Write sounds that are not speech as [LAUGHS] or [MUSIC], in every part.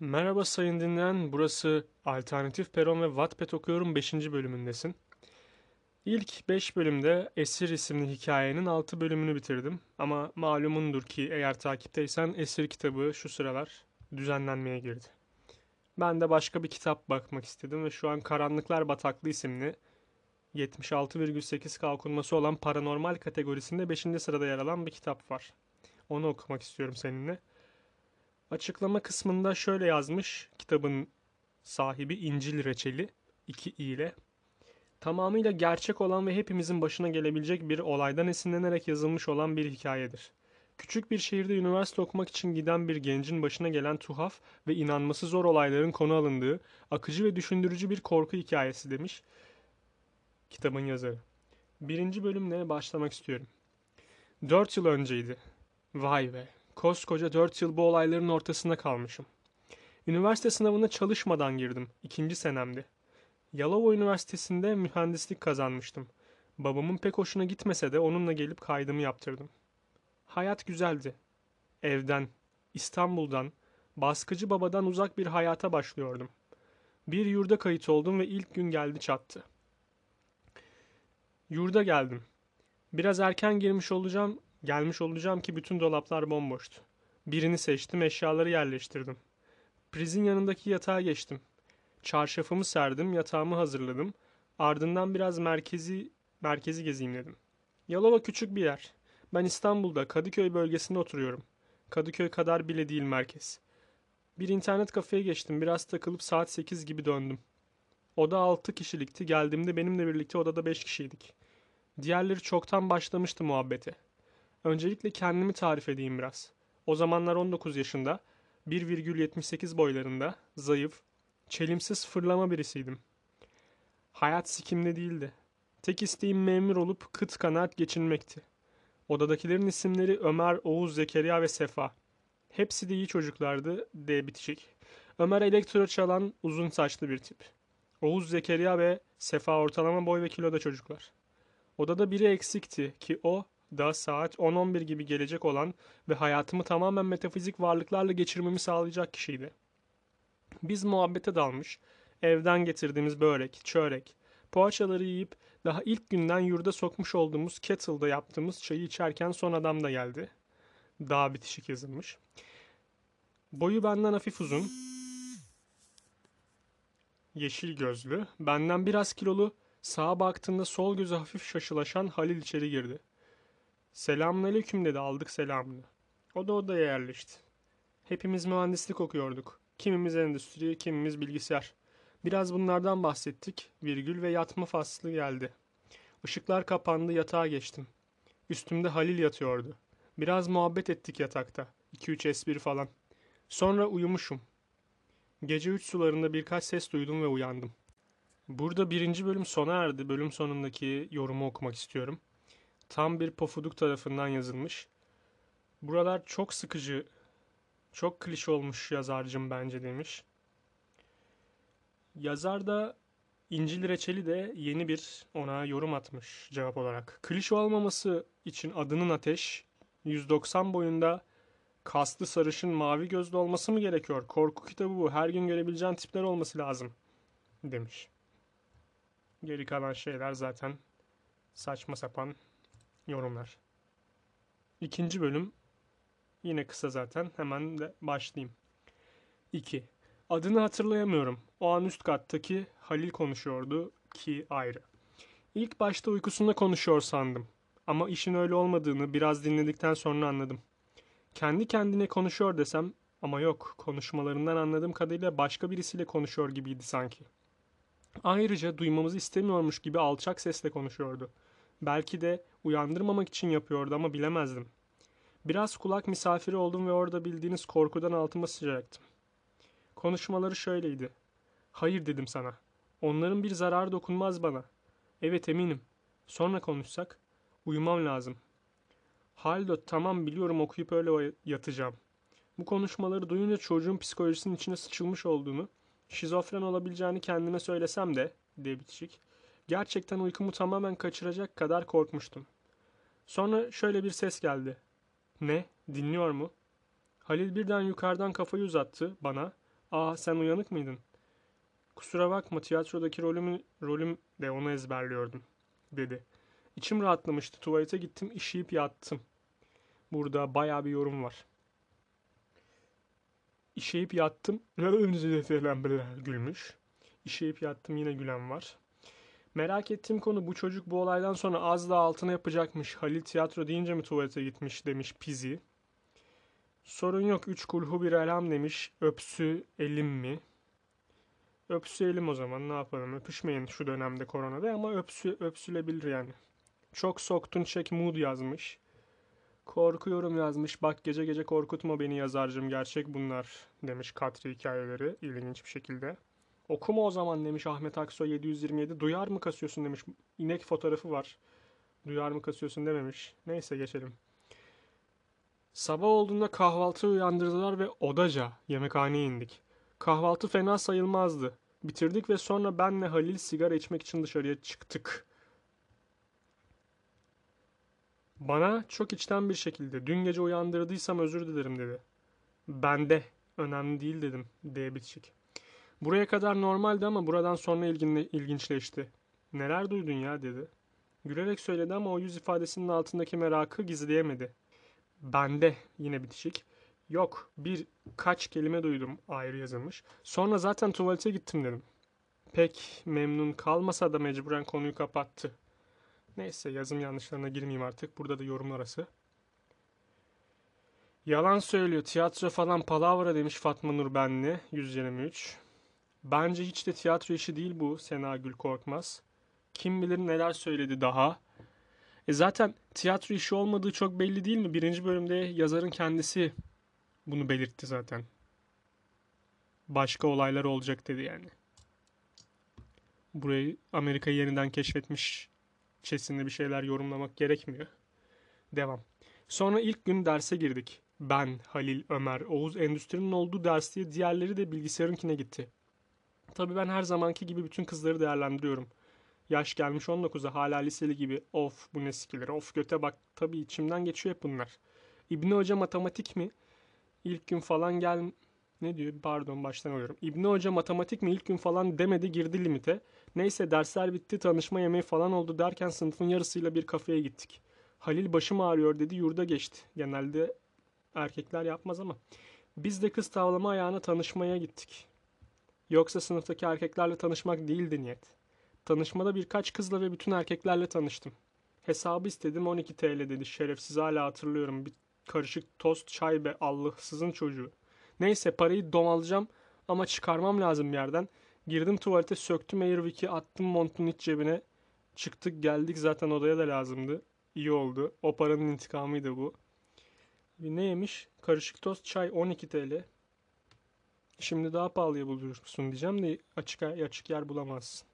Merhaba sayın dinleyen, burası Alternatif Peron ve Wattpad okuyorum 5. bölümündesin. İlk 5 bölümde Esir isimli hikayenin 6 bölümünü bitirdim. Ama malumundur ki eğer takipteysen Esir kitabı şu sıralar düzenlenmeye girdi. Ben de başka bir kitap bakmak istedim ve şu an Karanlıklar Bataklığı isimli 76,8 okunması olan paranormal kategorisinde 5. sırada yer alan bir kitap var. Onu okumak istiyorum seninle. Açıklama kısmında şöyle yazmış kitabın sahibi İncil Reçeli 2 i ile. Tamamıyla gerçek olan ve hepimizin başına gelebilecek bir olaydan esinlenerek yazılmış olan bir hikayedir. Küçük bir şehirde üniversite okumak için giden bir gencin başına gelen tuhaf ve inanması zor olayların konu alındığı akıcı ve düşündürücü bir korku hikayesi demiş kitabın yazarı. Birinci bölümle başlamak istiyorum. Dört yıl önceydi. Vay be. Koskoca 4 yıl bu olayların ortasında kalmışım. Üniversite sınavına çalışmadan girdim. İkinci senemdi. Yalova Üniversitesi'nde mühendislik kazanmıştım. Babamın pek hoşuna gitmese de onunla gelip kaydımı yaptırdım. Hayat güzeldi. Evden, İstanbul'dan, baskıcı babadan uzak bir hayata başlıyordum. Bir yurda kayıt oldum ve ilk gün geldi çattı. Yurda geldim. Biraz erken girmiş olacağım Gelmiş olacağım ki bütün dolaplar bomboştu. Birini seçtim, eşyaları yerleştirdim. Prizin yanındaki yatağa geçtim. Çarşafımı serdim, yatağımı hazırladım. Ardından biraz merkezi merkezi gezeyim dedim. Yalova küçük bir yer. Ben İstanbul'da Kadıköy bölgesinde oturuyorum. Kadıköy kadar bile değil merkez. Bir internet kafeye geçtim. Biraz takılıp saat 8 gibi döndüm. Oda 6 kişilikti. Geldiğimde benimle birlikte odada 5 kişiydik. Diğerleri çoktan başlamıştı muhabbete. Öncelikle kendimi tarif edeyim biraz. O zamanlar 19 yaşında, 1,78 boylarında, zayıf, çelimsiz fırlama birisiydim. Hayat sikimde değildi. Tek isteğim memur olup kıt kanaat geçinmekti. Odadakilerin isimleri Ömer, Oğuz, Zekeriya ve Sefa. Hepsi de iyi çocuklardı, D bitecek. Ömer elektro çalan uzun saçlı bir tip. Oğuz, Zekeriya ve Sefa ortalama boy ve kiloda çocuklar. Odada biri eksikti ki o da saat 10-11 gibi gelecek olan ve hayatımı tamamen metafizik varlıklarla geçirmemi sağlayacak kişiydi. Biz muhabbete dalmış, evden getirdiğimiz börek, çörek, poğaçaları yiyip daha ilk günden yurda sokmuş olduğumuz kettle'da yaptığımız çayı içerken son adam da geldi. Daha bitişik yazılmış. Boyu benden hafif uzun. Yeşil gözlü, benden biraz kilolu, sağa baktığında sol gözü hafif şaşılaşan Halil içeri girdi. Selamünaleyküm dedi aldık selamını. O da odaya yerleşti. Hepimiz mühendislik okuyorduk. Kimimiz endüstri, kimimiz bilgisayar. Biraz bunlardan bahsettik. Virgül ve yatma faslı geldi. Işıklar kapandı yatağa geçtim. Üstümde Halil yatıyordu. Biraz muhabbet ettik yatakta. 2-3 espri falan. Sonra uyumuşum. Gece üç sularında birkaç ses duydum ve uyandım. Burada birinci bölüm sona erdi. Bölüm sonundaki yorumu okumak istiyorum tam bir pofuduk tarafından yazılmış. Buralar çok sıkıcı, çok klişe olmuş yazarcım bence demiş. Yazar da İncil Reçeli de yeni bir ona yorum atmış cevap olarak. Klişe olmaması için adının ateş, 190 boyunda kaslı sarışın mavi gözlü olması mı gerekiyor? Korku kitabı bu. Her gün görebileceğin tipler olması lazım. Demiş. Geri kalan şeyler zaten saçma sapan yorumlar. İkinci bölüm yine kısa zaten. Hemen de başlayayım. 2. Adını hatırlayamıyorum. O an üst kattaki Halil konuşuyordu ki ayrı. İlk başta uykusunda konuşuyor sandım. Ama işin öyle olmadığını biraz dinledikten sonra anladım. Kendi kendine konuşuyor desem ama yok konuşmalarından anladığım kadarıyla başka birisiyle konuşuyor gibiydi sanki. Ayrıca duymamızı istemiyormuş gibi alçak sesle konuşuyordu. Belki de uyandırmamak için yapıyordu ama bilemezdim. Biraz kulak misafiri oldum ve orada bildiğiniz korkudan altıma sıçrayacaktım. Konuşmaları şöyleydi. Hayır dedim sana. Onların bir zararı dokunmaz bana. Evet eminim. Sonra konuşsak. Uyumam lazım. Haldo tamam biliyorum okuyup öyle yatacağım. Bu konuşmaları duyunca çocuğun psikolojisinin içine sıçılmış olduğunu, şizofren olabileceğini kendime söylesem de, diye bitişik, Gerçekten uykumu tamamen kaçıracak kadar korkmuştum. Sonra şöyle bir ses geldi. Ne? Dinliyor mu? Halil birden yukarıdan kafayı uzattı bana. Aa sen uyanık mıydın? Kusura bakma tiyatrodaki rolümü, rolüm de onu ezberliyordum dedi. İçim rahatlamıştı. Tuvalete gittim işeyip yattım. Burada baya bir yorum var. İşeyip yattım. [LAUGHS] Gülmüş. İşeyip yattım yine gülen var. Merak ettiğim konu bu çocuk bu olaydan sonra az daha altına yapacakmış. Halil tiyatro deyince mi tuvalete gitmiş demiş Pizi. Sorun yok. Üç kulhu bir elham demiş. Öpsü elim mi? Öpsü elim o zaman ne yapalım. Öpüşmeyin şu dönemde koronada ama öpsü, öpsülebilir yani. Çok soktun çek mood yazmış. Korkuyorum yazmış. Bak gece gece korkutma beni yazarcım. Gerçek bunlar demiş Katri hikayeleri ilginç bir şekilde. Okuma o zaman demiş Ahmet Aksoy 727. Duyar mı kasıyorsun demiş. İnek fotoğrafı var. Duyar mı kasıyorsun dememiş. Neyse geçelim. Sabah olduğunda kahvaltı uyandırdılar ve odaca yemekhaneye indik. Kahvaltı fena sayılmazdı. Bitirdik ve sonra benle Halil sigara içmek için dışarıya çıktık. Bana çok içten bir şekilde dün gece uyandırdıysam özür dilerim dedi. Ben de önemli değil dedim D bitişik. Buraya kadar normaldi ama buradan sonra ilginle, ilginçleşti. Neler duydun ya dedi. Gülerek söyledi ama o yüz ifadesinin altındaki merakı gizleyemedi. Bende yine bitişik. Yok bir kaç kelime duydum ayrı yazılmış. Sonra zaten tuvalete gittim dedim. Pek memnun kalmasa da mecburen konuyu kapattı. Neyse yazım yanlışlarına girmeyeyim artık. Burada da yorum arası. Yalan söylüyor. Tiyatro falan palavra demiş Fatma Nur Benli 123. Bence hiç de tiyatro işi değil bu Sena Gül Korkmaz. Kim bilir neler söyledi daha. E zaten tiyatro işi olmadığı çok belli değil mi? Birinci bölümde yazarın kendisi bunu belirtti zaten. Başka olaylar olacak dedi yani. Burayı Amerika'yı yeniden keşfetmiş çesinde bir şeyler yorumlamak gerekmiyor. Devam. Sonra ilk gün derse girdik. Ben, Halil, Ömer, Oğuz endüstrinin olduğu ders diye diğerleri de bilgisayarınkine gitti. Tabii ben her zamanki gibi bütün kızları değerlendiriyorum. Yaş gelmiş 19'a hala liseli gibi of bu ne sikilir of göte bak tabii içimden geçiyor hep bunlar. İbni Hoca matematik mi? İlk gün falan gel... Ne diyor? Pardon baştan alıyorum. İbni Hoca matematik mi ilk gün falan demedi girdi limite. Neyse dersler bitti tanışma yemeği falan oldu derken sınıfın yarısıyla bir kafeye gittik. Halil başım ağrıyor dedi yurda geçti. Genelde erkekler yapmaz ama. Biz de kız tavlama ayağına tanışmaya gittik. Yoksa sınıftaki erkeklerle tanışmak değildi niyet. Tanışmada birkaç kızla ve bütün erkeklerle tanıştım. Hesabı istedim 12 TL dedi şerefsiz hala hatırlıyorum. Bir karışık tost çay be Allahsızın çocuğu. Neyse parayı domalacağım ama çıkarmam lazım yerden. Girdim tuvalete söktüm Airwick'i attım montun iç cebine. Çıktık geldik zaten odaya da lazımdı. İyi oldu. O paranın intikamıydı bu. Neymiş? Karışık tost çay 12 TL. Şimdi daha pahalıya bulursun diyeceğim de açık, açık yer bulamazsın.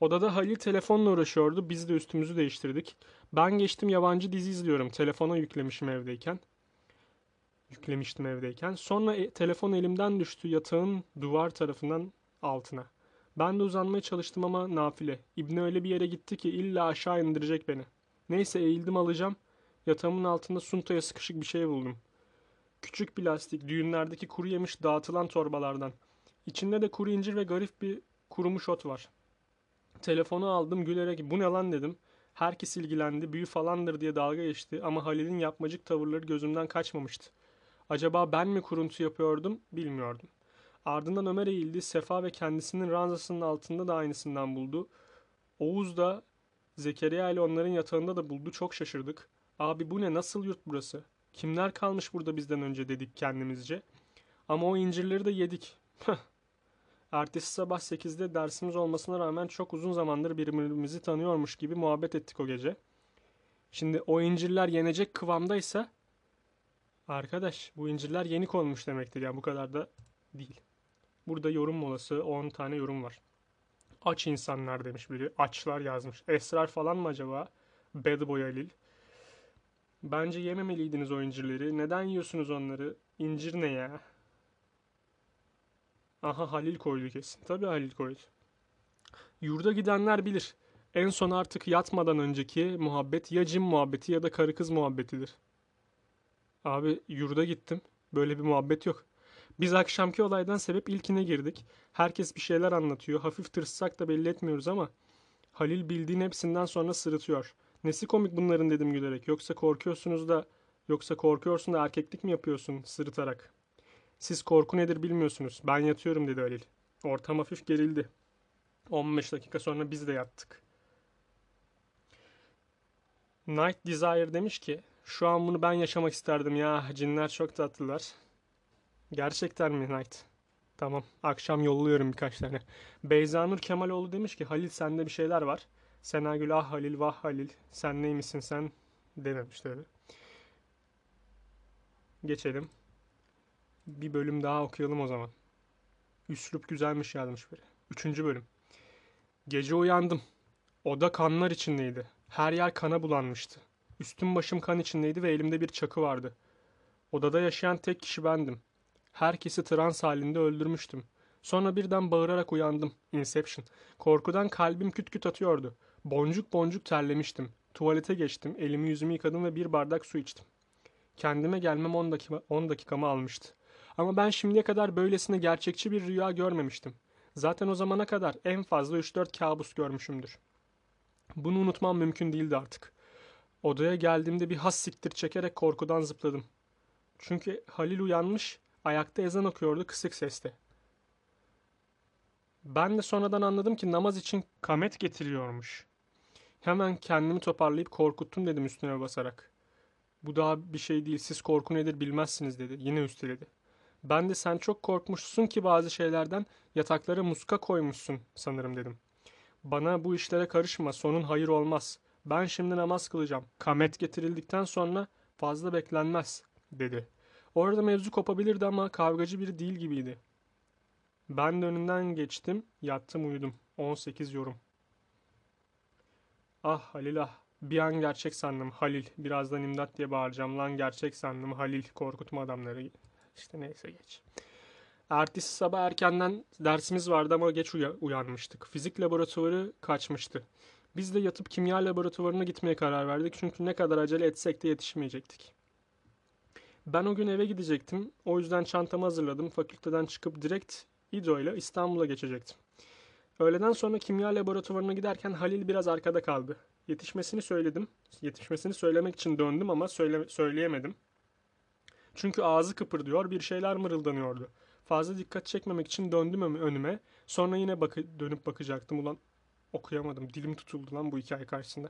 Odada Halil telefonla uğraşıyordu. Biz de üstümüzü değiştirdik. Ben geçtim yabancı dizi izliyorum. Telefona yüklemişim evdeyken. Yüklemiştim evdeyken. Sonra e, telefon elimden düştü yatağın duvar tarafından altına. Ben de uzanmaya çalıştım ama nafile. İbni öyle bir yere gitti ki illa aşağı indirecek beni. Neyse eğildim alacağım. Yatağımın altında suntaya sıkışık bir şey buldum. Küçük plastik, düğünlerdeki kuru yemiş dağıtılan torbalardan. İçinde de kuru incir ve garip bir kurumuş ot var. Telefonu aldım gülerek bu ne lan dedim. Herkes ilgilendi, büyü falandır diye dalga geçti ama Halil'in yapmacık tavırları gözümden kaçmamıştı. Acaba ben mi kuruntu yapıyordum bilmiyordum. Ardından Ömer eğildi. Sefa ve kendisinin ranzasının altında da aynısından buldu. Oğuz da Zekeriya ile onların yatağında da buldu. Çok şaşırdık. Abi bu ne nasıl yurt burası? Kimler kalmış burada bizden önce dedik kendimizce. Ama o incirleri de yedik. Ertesi sabah 8'de dersimiz olmasına rağmen çok uzun zamandır birbirimizi tanıyormuş gibi muhabbet ettik o gece. Şimdi o incirler yenecek kıvamdaysa arkadaş bu incirler yeni konmuş demektir. Yani bu kadar da değil. Burada yorum molası 10 tane yorum var. Aç insanlar demiş biri. Açlar yazmış. Esrar falan mı acaba? Bad Boy Halil. Bence yememeliydiniz o incirleri. Neden yiyorsunuz onları? İncir ne ya? Aha Halil koydu kesin. Tabii Halil koydu. Yurda gidenler bilir. En son artık yatmadan önceki muhabbet ya cim muhabbeti ya da karı kız muhabbetidir. Abi yurda gittim. Böyle bir muhabbet yok. Biz akşamki olaydan sebep ilkine girdik. Herkes bir şeyler anlatıyor. Hafif tırssak da belli etmiyoruz ama Halil bildiğin hepsinden sonra sırıtıyor. Nesi komik bunların dedim gülerek. Yoksa korkuyorsunuz da yoksa korkuyorsun da erkeklik mi yapıyorsun sırıtarak. Siz korku nedir bilmiyorsunuz. Ben yatıyorum dedi Halil. Ortam hafif gerildi. 15 dakika sonra biz de yattık. Night Desire demiş ki şu an bunu ben yaşamak isterdim ya. Cinler çok tatlılar. Gerçekten mi Night? Tamam. Akşam yolluyorum birkaç tane. Beyzanur Kemaloğlu demiş ki Halil sende bir şeyler var. Senagül ah Halil vah Halil. Sen neymişsin sen dememiş tabi. Geçelim. Bir bölüm daha okuyalım o zaman. Üslup güzelmiş yazmış biri. Üçüncü bölüm. Gece uyandım. Oda kanlar içindeydi. Her yer kana bulanmıştı. Üstüm başım kan içindeydi ve elimde bir çakı vardı. Odada yaşayan tek kişi bendim. Herkesi trans halinde öldürmüştüm. Sonra birden bağırarak uyandım. Inception. Korkudan kalbim küt küt atıyordu. Boncuk boncuk terlemiştim. Tuvalete geçtim, elimi yüzümü yıkadım ve bir bardak su içtim. Kendime gelmem 10 dakika, 10 dakikamı almıştı. Ama ben şimdiye kadar böylesine gerçekçi bir rüya görmemiştim. Zaten o zamana kadar en fazla 3-4 kabus görmüşümdür. Bunu unutmam mümkün değildi artık. Odaya geldiğimde bir has siktir çekerek korkudan zıpladım. Çünkü Halil uyanmış, ayakta ezan okuyordu kısık sesle. Ben de sonradan anladım ki namaz için kamet getiriyormuş. Hemen kendimi toparlayıp korkuttum dedim üstüne basarak. Bu daha bir şey değil, siz korku nedir bilmezsiniz dedi. Yine üsteledi. Ben de sen çok korkmuşsun ki bazı şeylerden yataklara muska koymuşsun sanırım dedim. Bana bu işlere karışma sonun hayır olmaz. Ben şimdi namaz kılacağım. Kamet getirildikten sonra fazla beklenmez dedi. Orada mevzu kopabilirdi ama kavgacı biri değil gibiydi. Ben de önünden geçtim, yattım uyudum. 18 yorum. Ah Halil ah. Bir an gerçek sandım Halil. Birazdan imdat diye bağıracağım lan gerçek sandım Halil. Korkutma adamları. İşte neyse geç. Ertesi sabah erkenden dersimiz vardı ama geç uya- uyanmıştık. Fizik laboratuvarı kaçmıştı. Biz de yatıp kimya laboratuvarına gitmeye karar verdik çünkü ne kadar acele etsek de yetişmeyecektik. Ben o gün eve gidecektim. O yüzden çantamı hazırladım. Fakülteden çıkıp direkt İdo ile İstanbul'a geçecektim. Öğleden sonra kimya laboratuvarına giderken Halil biraz arkada kaldı. Yetişmesini söyledim. Yetişmesini söylemek için döndüm ama söyle söyleyemedim. Çünkü ağzı kıpırdıyor, bir şeyler mırıldanıyordu. Fazla dikkat çekmemek için döndüm önüme. Sonra yine bakı dönüp bakacaktım. Ulan okuyamadım. Dilim tutuldu lan bu hikaye karşısında.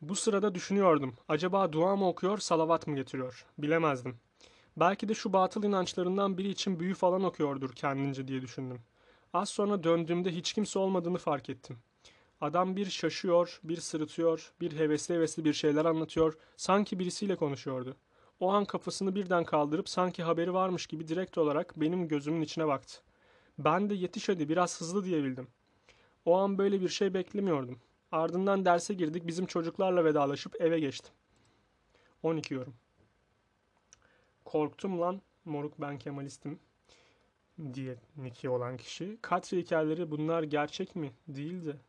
Bu sırada düşünüyordum. Acaba dua mı okuyor, salavat mı getiriyor? Bilemezdim. Belki de şu batıl inançlarından biri için büyü falan okuyordur kendince diye düşündüm. Az sonra döndüğümde hiç kimse olmadığını fark ettim. Adam bir şaşıyor, bir sırıtıyor, bir hevesli hevesli bir şeyler anlatıyor, sanki birisiyle konuşuyordu. O an kafasını birden kaldırıp sanki haberi varmış gibi direkt olarak benim gözümün içine baktı. Ben de yetiş hadi biraz hızlı diyebildim. O an böyle bir şey beklemiyordum. Ardından derse girdik bizim çocuklarla vedalaşıp eve geçtim. 12 yorum. Korktum lan moruk ben Kemalistim diye Niki olan kişi. Katri hikayeleri bunlar gerçek mi? Değildi.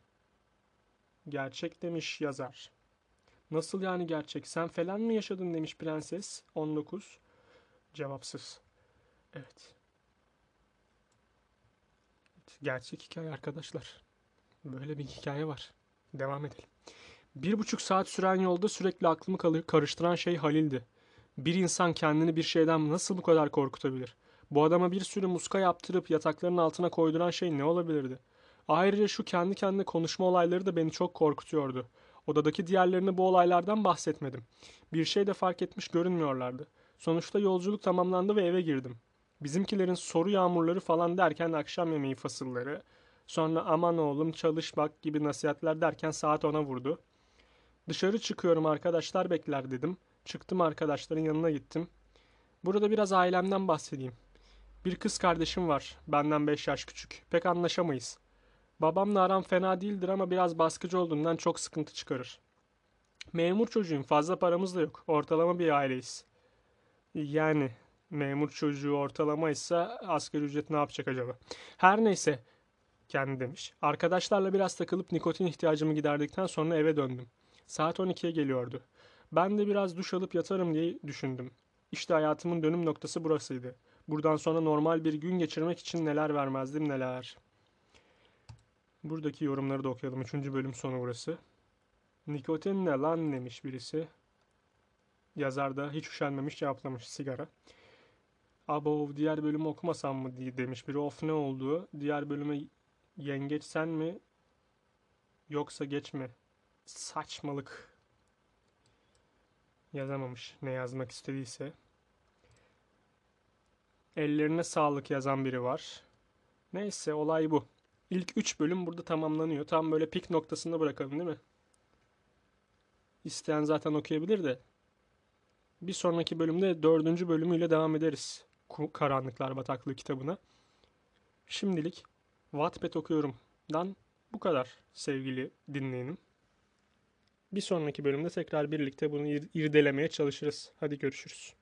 Gerçek demiş yazar. Nasıl yani gerçek? Sen falan mı yaşadın demiş prenses. 19. Cevapsız. Evet. Gerçek hikaye arkadaşlar. Böyle bir hikaye var. Devam edelim. Bir buçuk saat süren yolda sürekli aklımı karıştıran şey Halil'di. Bir insan kendini bir şeyden nasıl bu kadar korkutabilir? Bu adama bir sürü muska yaptırıp yatakların altına koyduran şey ne olabilirdi? Ayrıca şu kendi kendine konuşma olayları da beni çok korkutuyordu. Odadaki diğerlerine bu olaylardan bahsetmedim. Bir şey de fark etmiş görünmüyorlardı. Sonuçta yolculuk tamamlandı ve eve girdim. Bizimkilerin soru yağmurları falan derken akşam yemeği fasılları, sonra aman oğlum çalış bak gibi nasihatler derken saat ona vurdu. Dışarı çıkıyorum arkadaşlar bekler dedim. Çıktım arkadaşların yanına gittim. Burada biraz ailemden bahsedeyim. Bir kız kardeşim var. Benden 5 yaş küçük. Pek anlaşamayız. Babamla aram fena değildir ama biraz baskıcı olduğundan çok sıkıntı çıkarır. Memur çocuğum. Fazla paramız da yok. Ortalama bir aileyiz. Yani memur çocuğu ortalamaysa asgari ücret ne yapacak acaba? Her neyse kendi demiş. Arkadaşlarla biraz takılıp nikotin ihtiyacımı giderdikten sonra eve döndüm. Saat 12'ye geliyordu. Ben de biraz duş alıp yatarım diye düşündüm. İşte hayatımın dönüm noktası burasıydı. Buradan sonra normal bir gün geçirmek için neler vermezdim neler. Buradaki yorumları da okuyalım. Üçüncü bölüm sonu burası. Nikotin ne lan demiş birisi. Yazar da hiç üşenmemiş cevaplamış sigara. Abo diğer bölümü okumasam mı diye demiş biri. Of ne oldu? Diğer bölüme yengeç sen mi? Yoksa geç mi? Saçmalık. Yazamamış ne yazmak istediyse. Ellerine sağlık yazan biri var. Neyse olay bu. İlk 3 bölüm burada tamamlanıyor. Tam böyle pik noktasında bırakalım değil mi? İsteyen zaten okuyabilir de. Bir sonraki bölümde dördüncü bölümüyle devam ederiz. Karanlıklar Bataklığı kitabına. Şimdilik Wattpad okuyorumdan bu kadar sevgili dinleyenim. Bir sonraki bölümde tekrar birlikte bunu ir- irdelemeye çalışırız. Hadi görüşürüz.